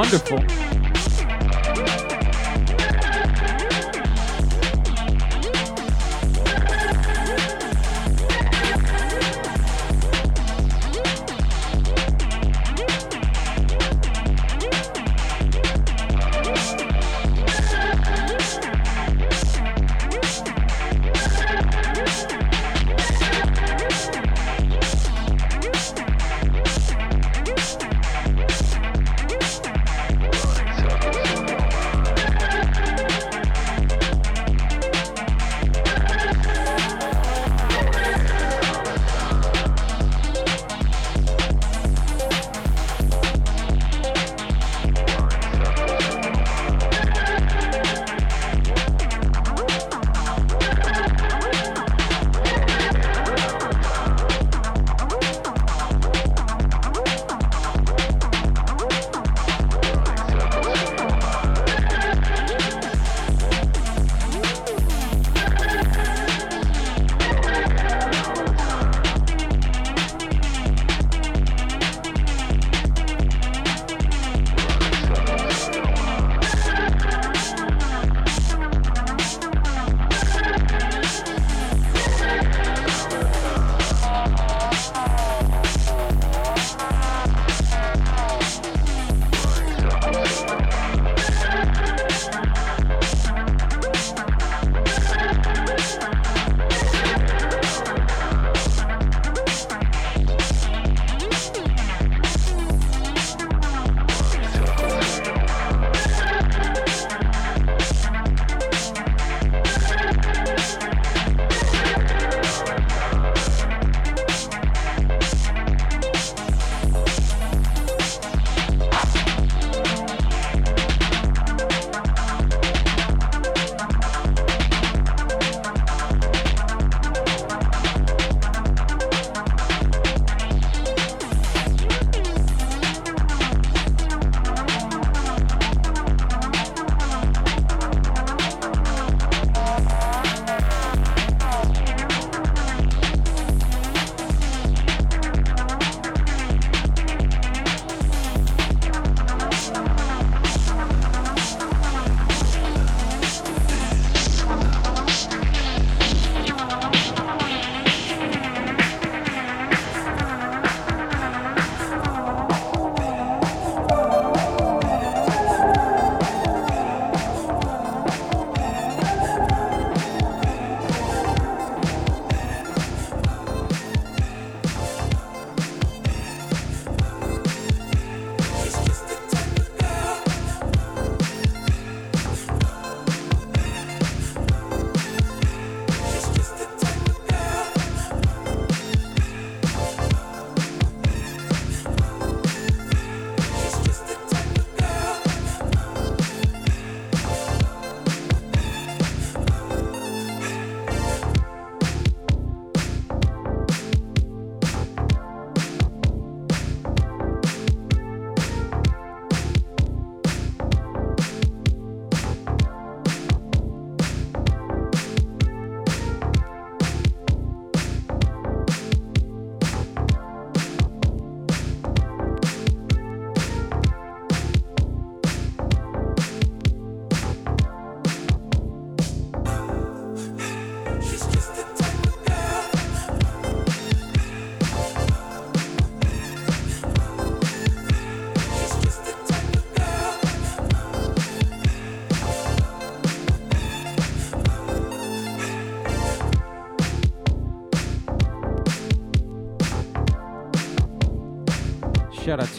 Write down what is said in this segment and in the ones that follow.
wonderful.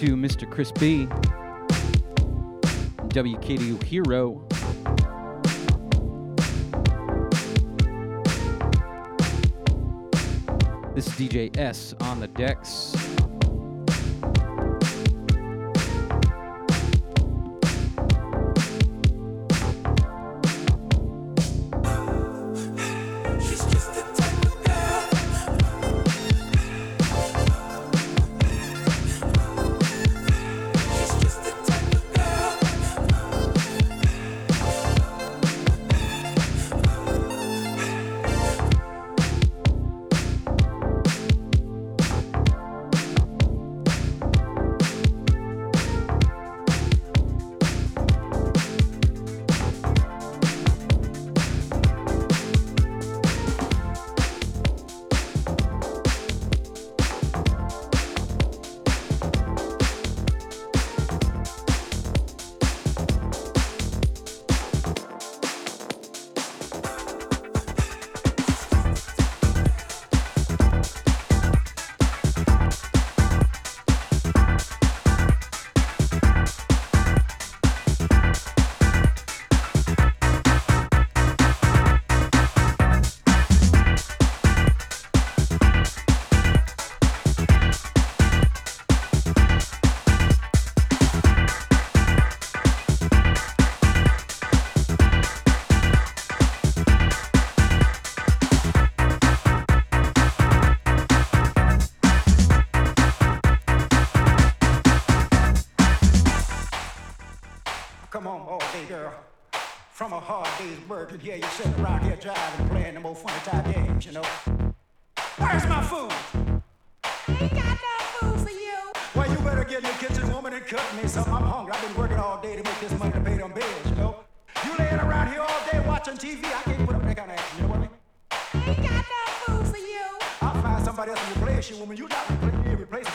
To Mr. Chris B, WKDU Hero. This is DJ Es on the decks. Day's work, and here you're sitting around here driving, and playing them old funny type games, you know. Where's my food? I Ain't got no food for you. Well, you better get in the kitchen, woman, and cook me something. I'm hungry. I've been working all day to make this money to pay them bills, you know. You laying around here all day watching TV, I can't put up that kind of action, you know what I mean? Ain't got no food for you. I'll find somebody else to replace you, woman. You not replace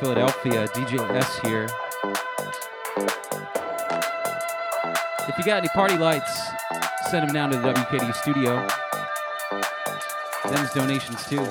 Philadelphia, DJ Es here. If you got any party lights, send them down to the WKD studio. Them's donations too.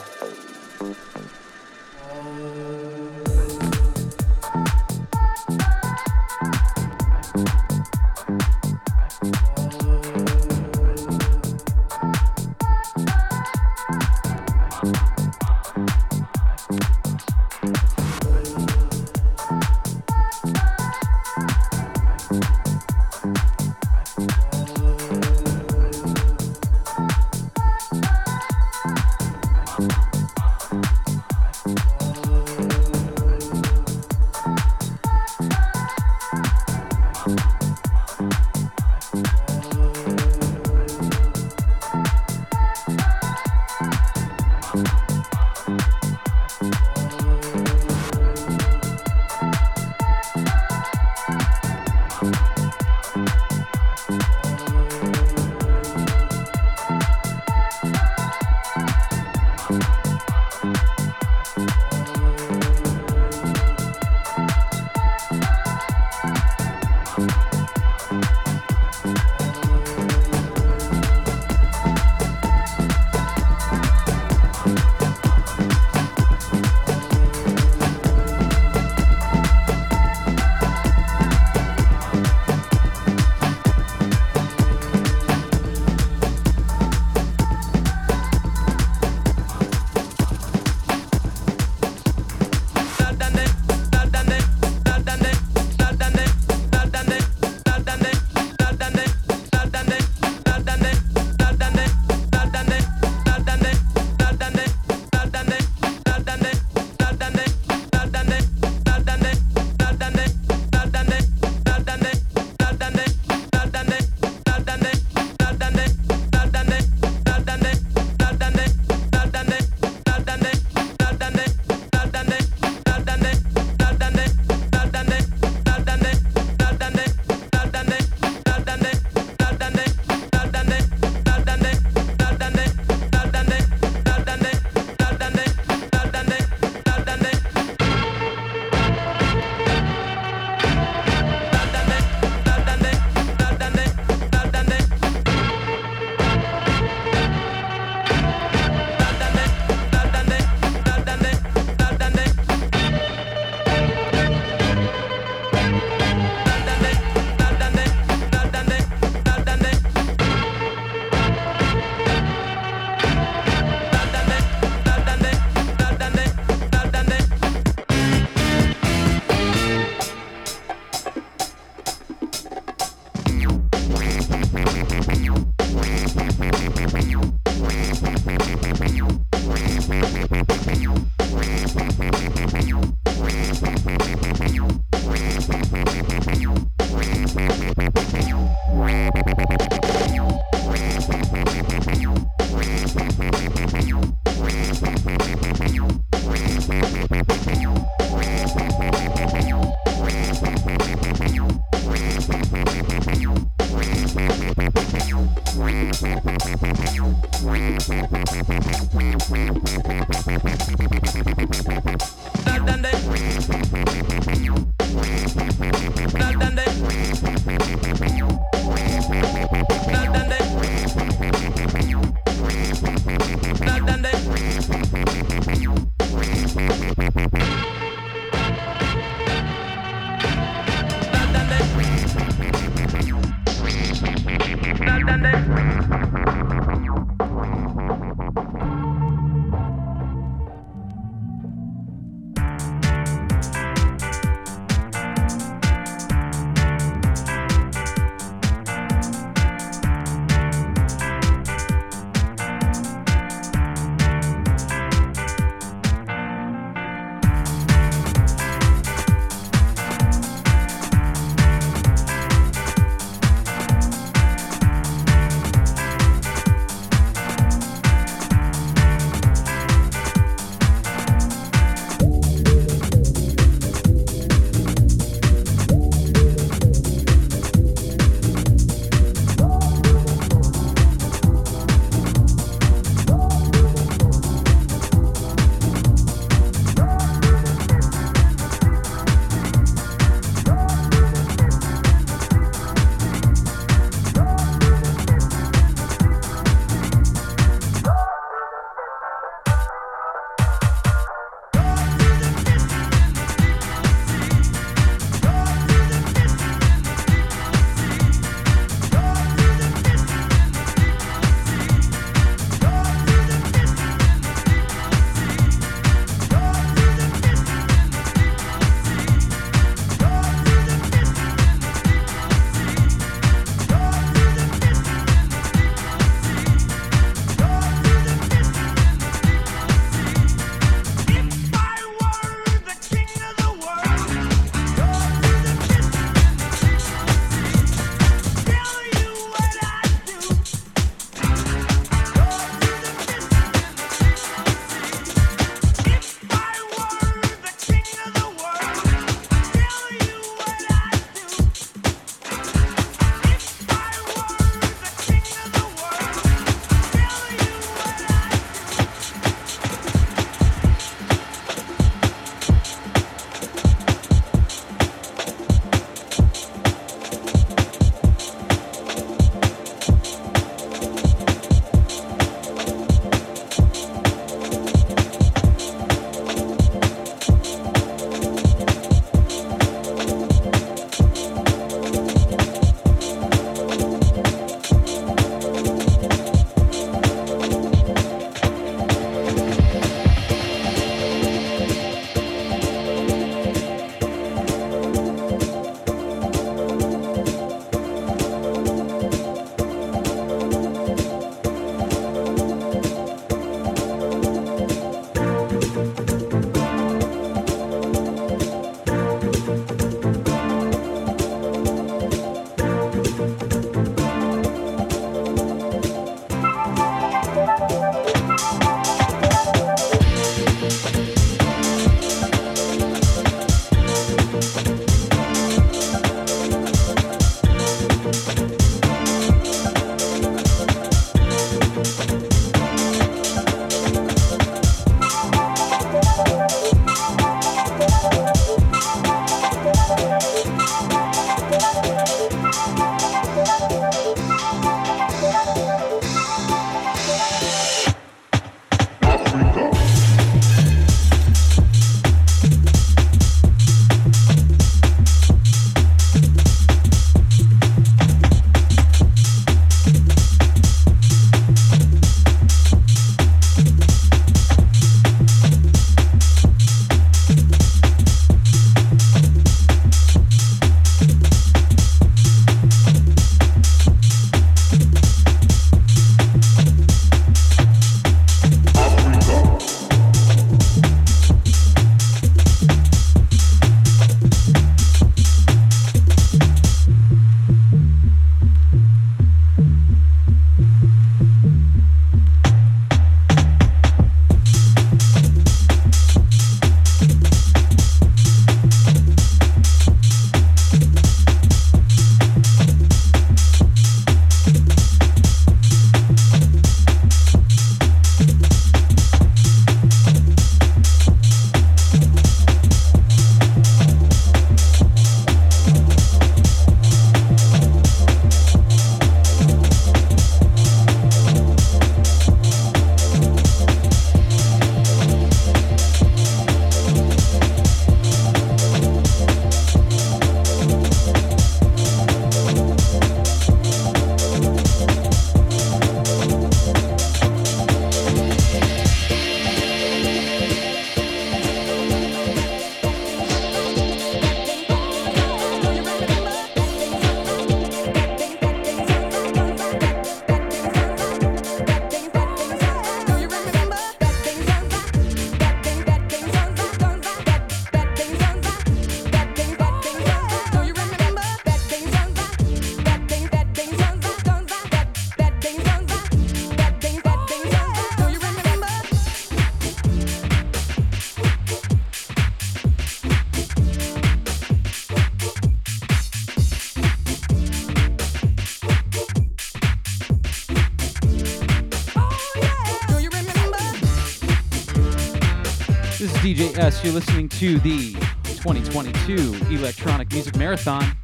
You're listening to the 2022 Electronic Music Marathon.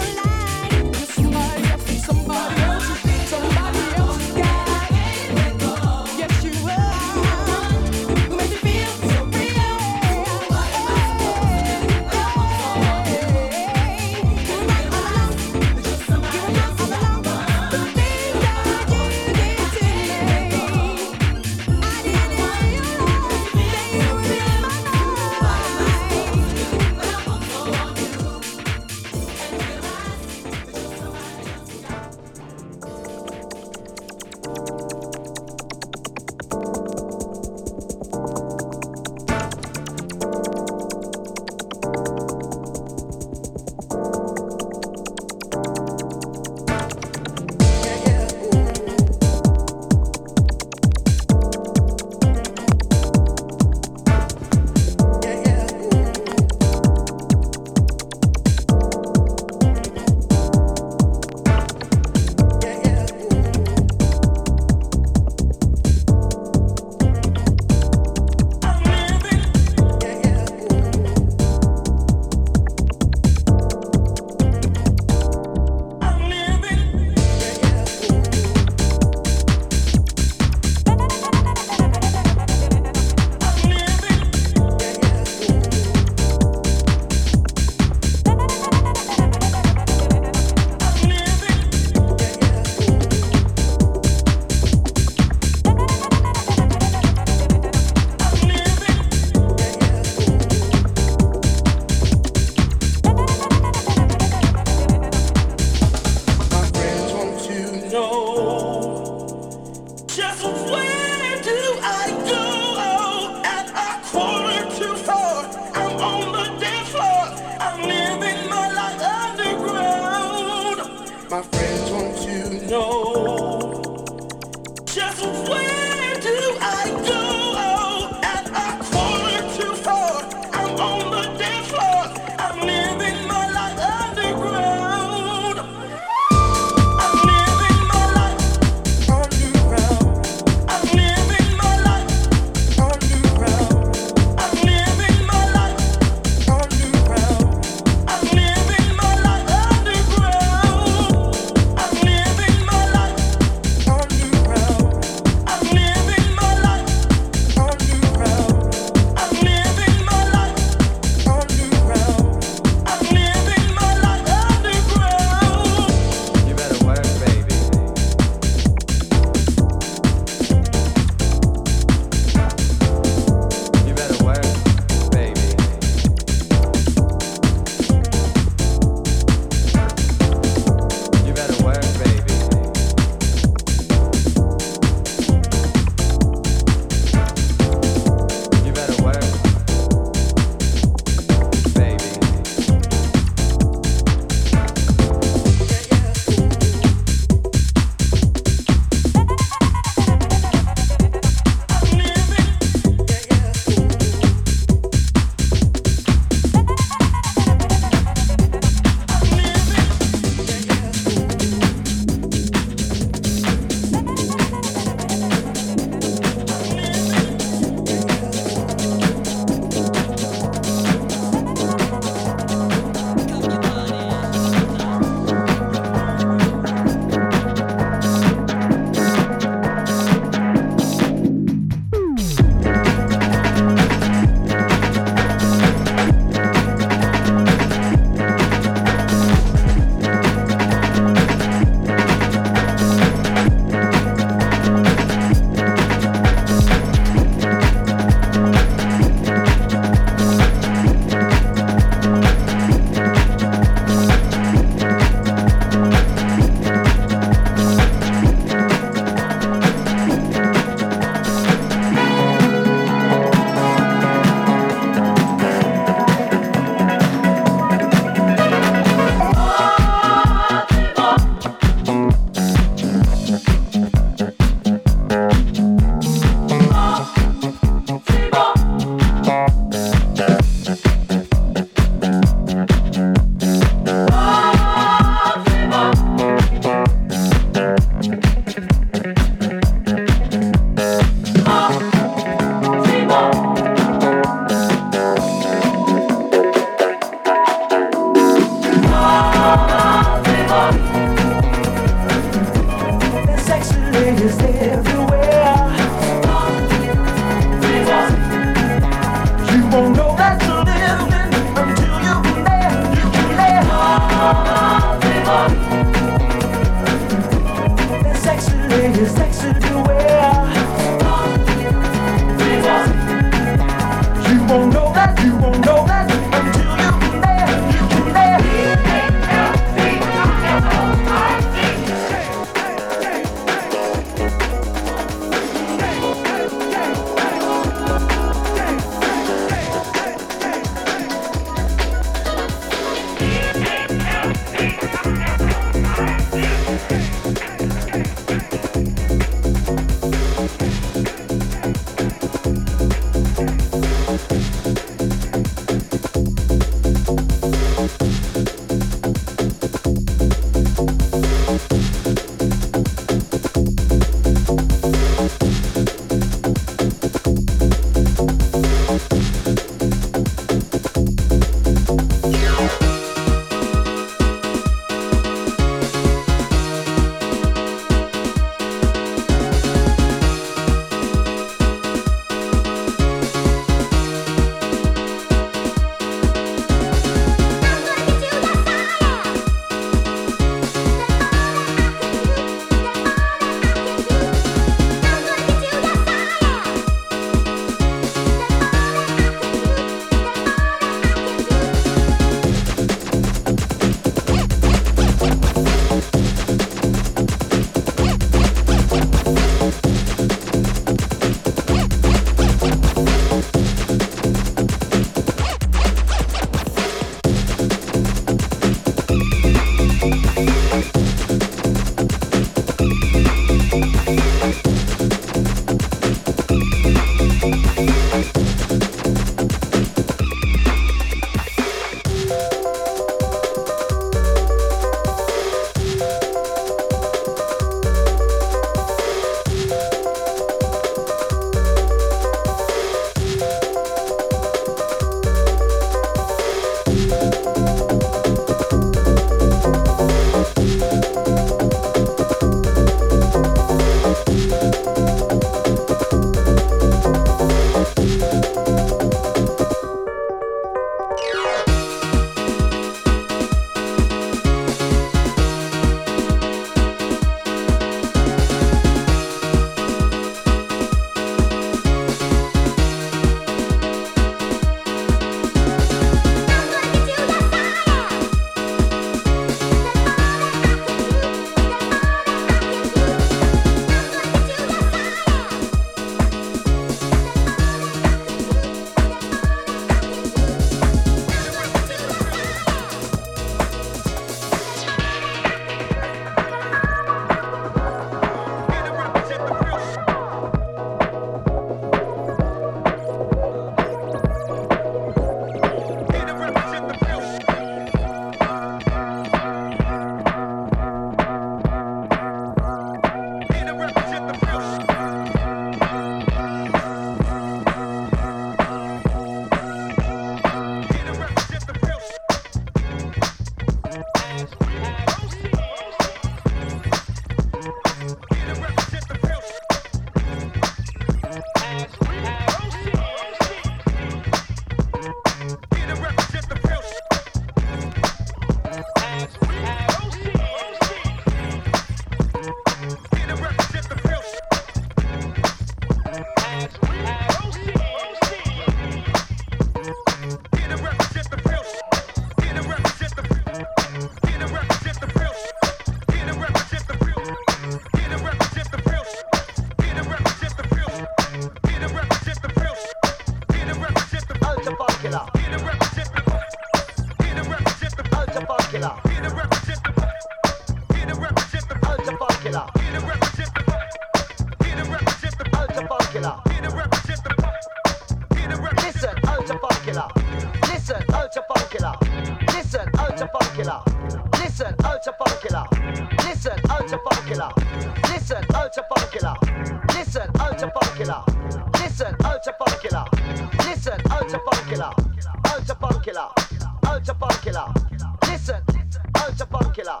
Ultra fun killer.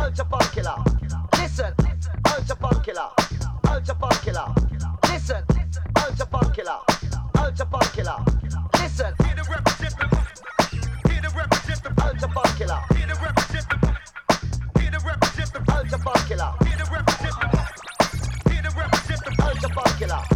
Ultra fun killer. Listen, ultra fun killer. Ultra fun killer. Listen, ultra fun killer. Ultra fun killer. Listen. Ultra fun killer. Ultra fun killer. Ultra fun killer.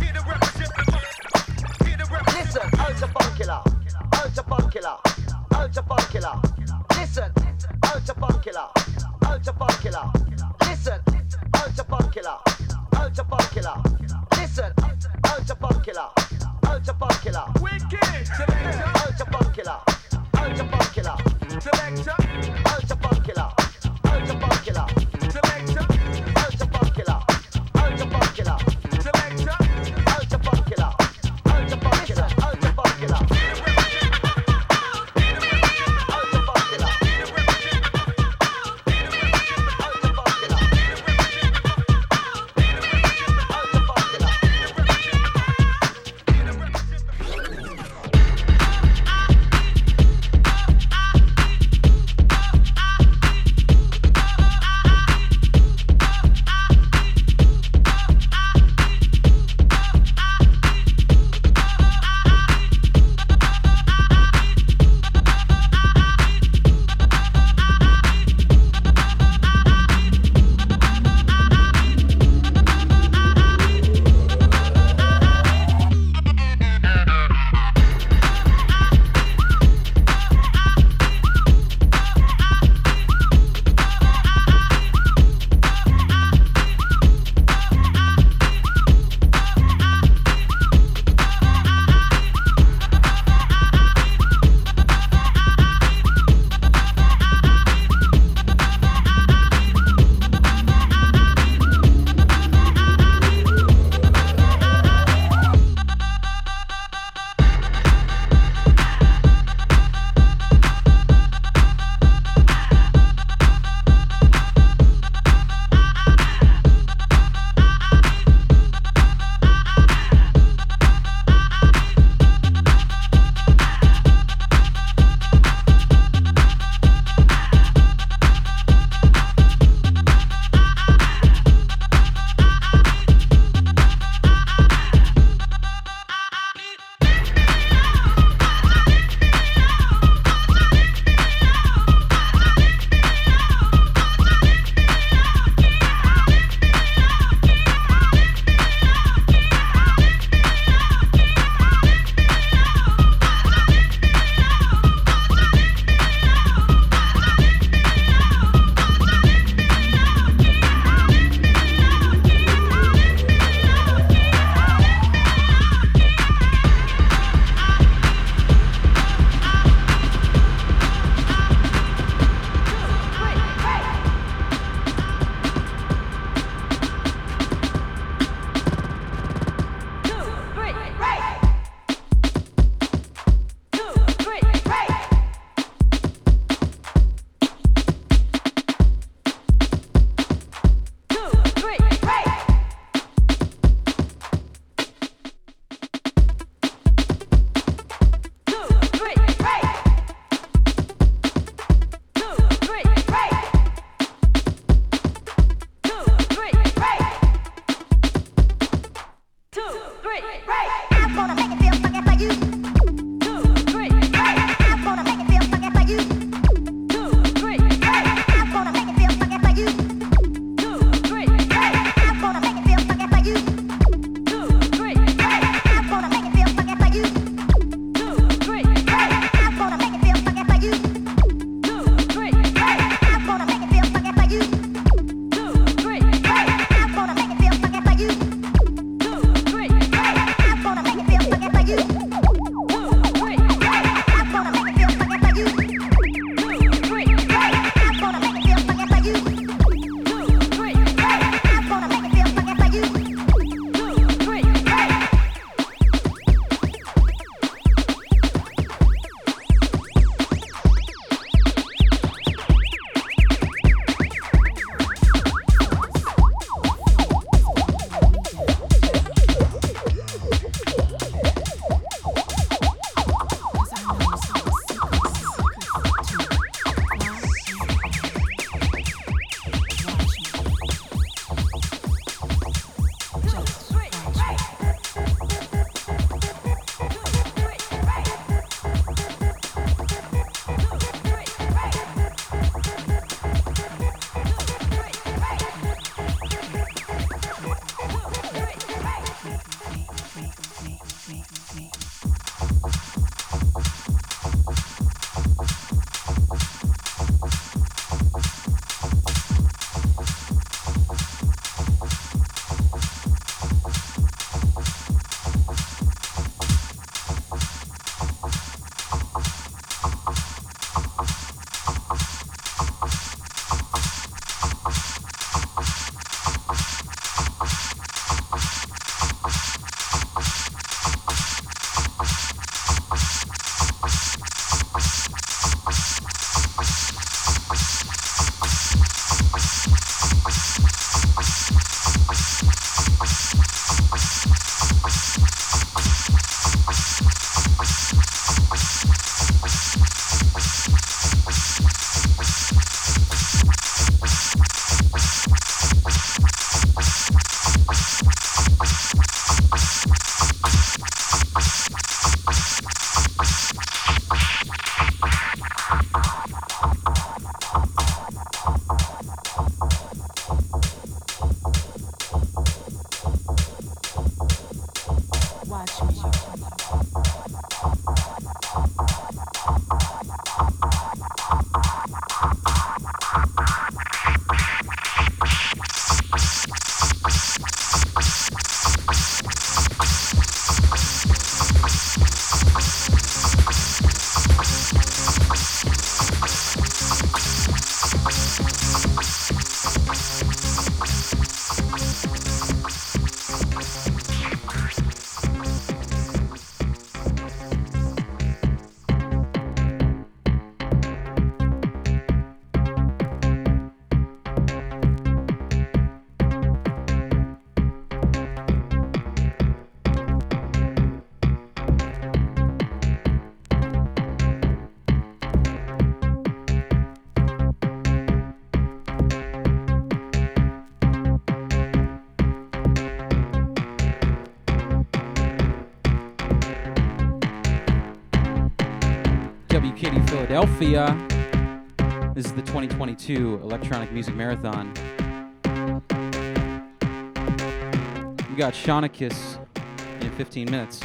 Philadelphia. This is the 2022 Electronic Music Marathon. We got Shaunicus in 15 minutes.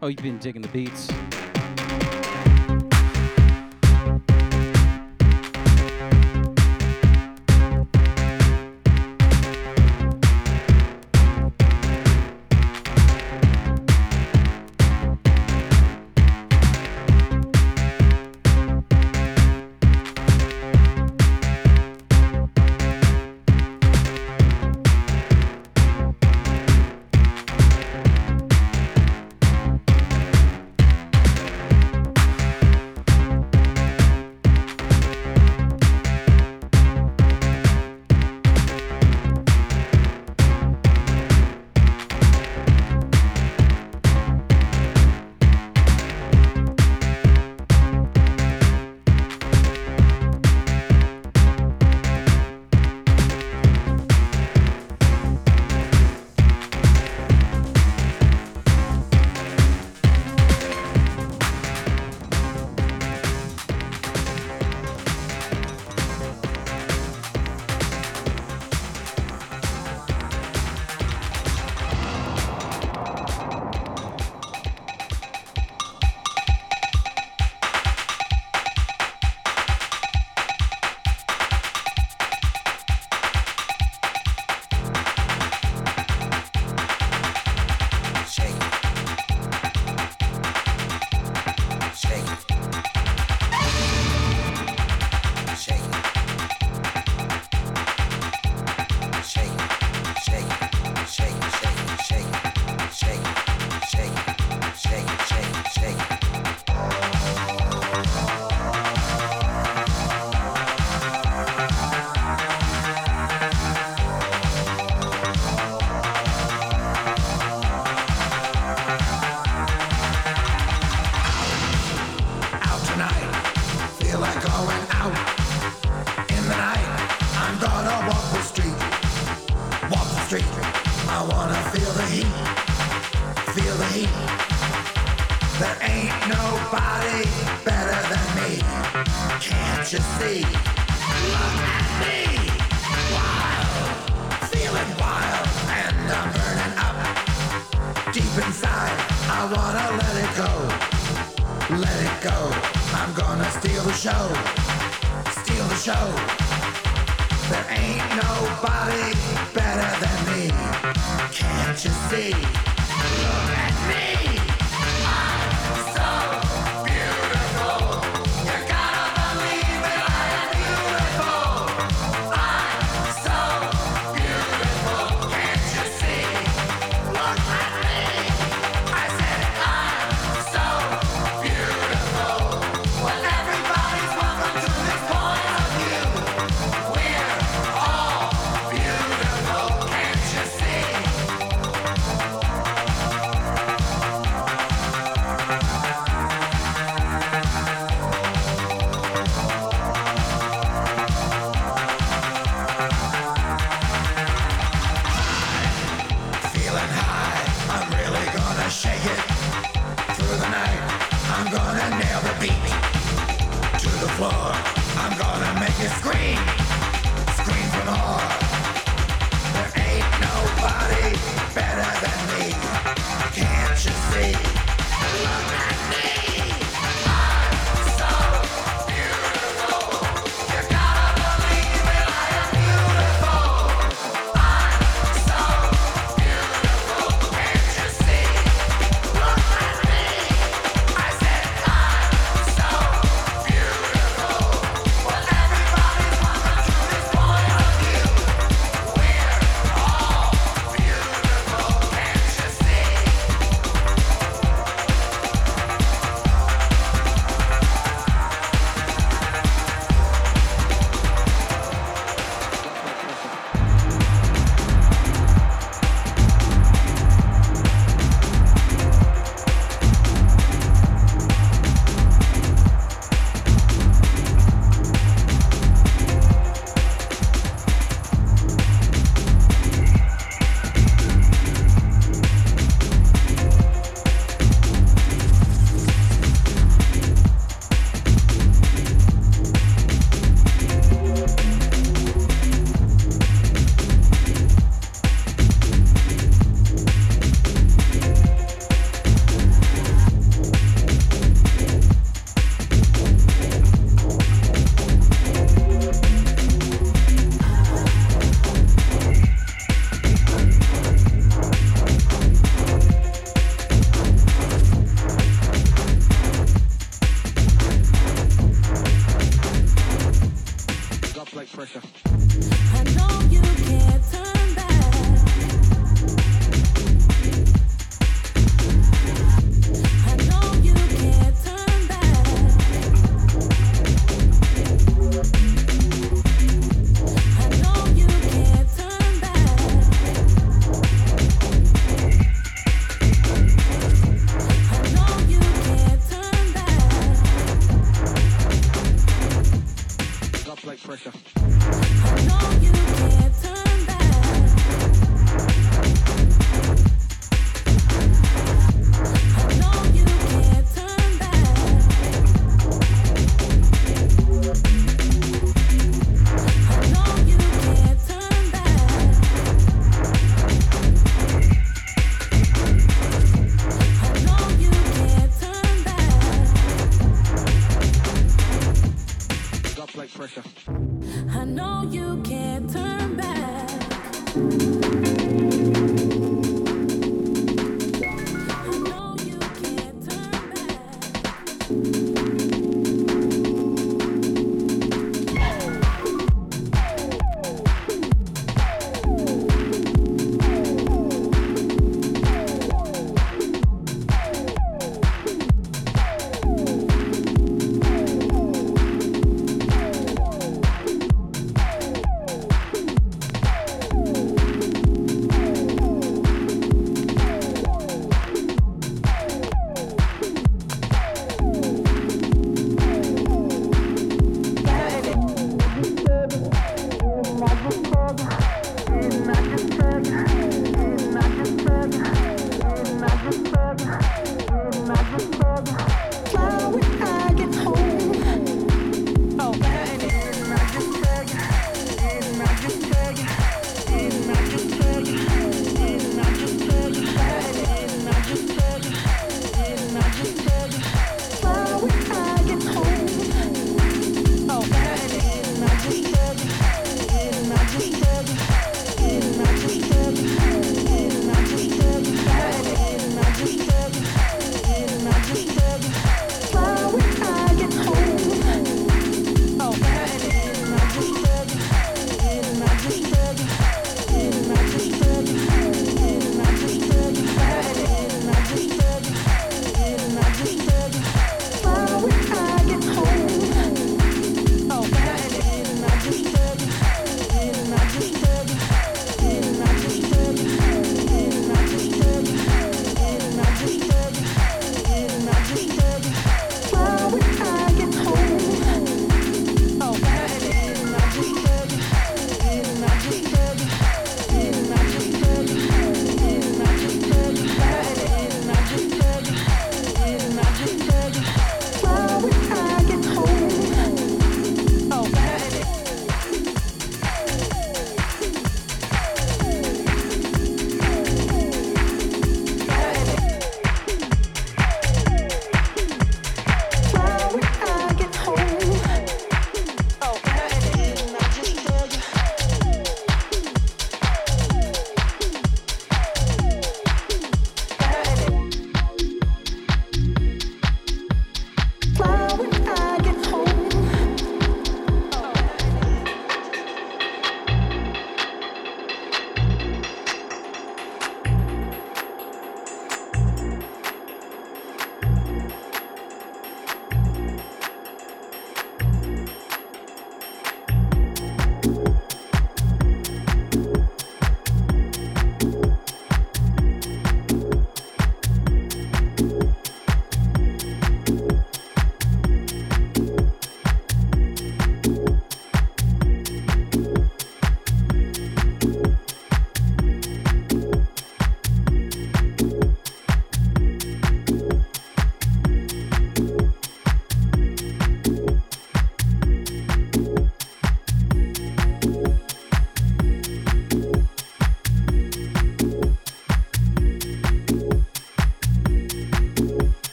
Oh, you've been digging the beats.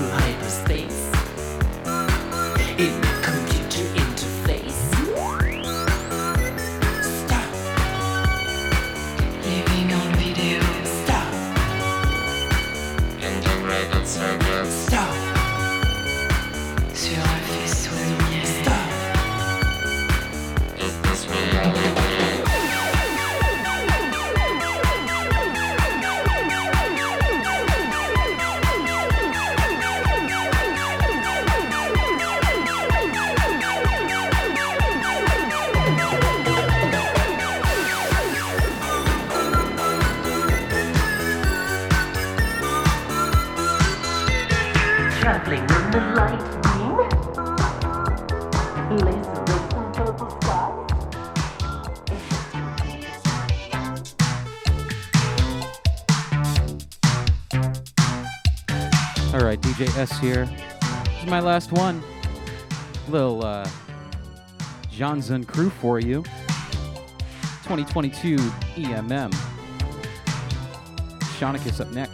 Right. Es here. This is my last one. Little uh, Johnson crew for you. 2022 EMM. Shonicus up next.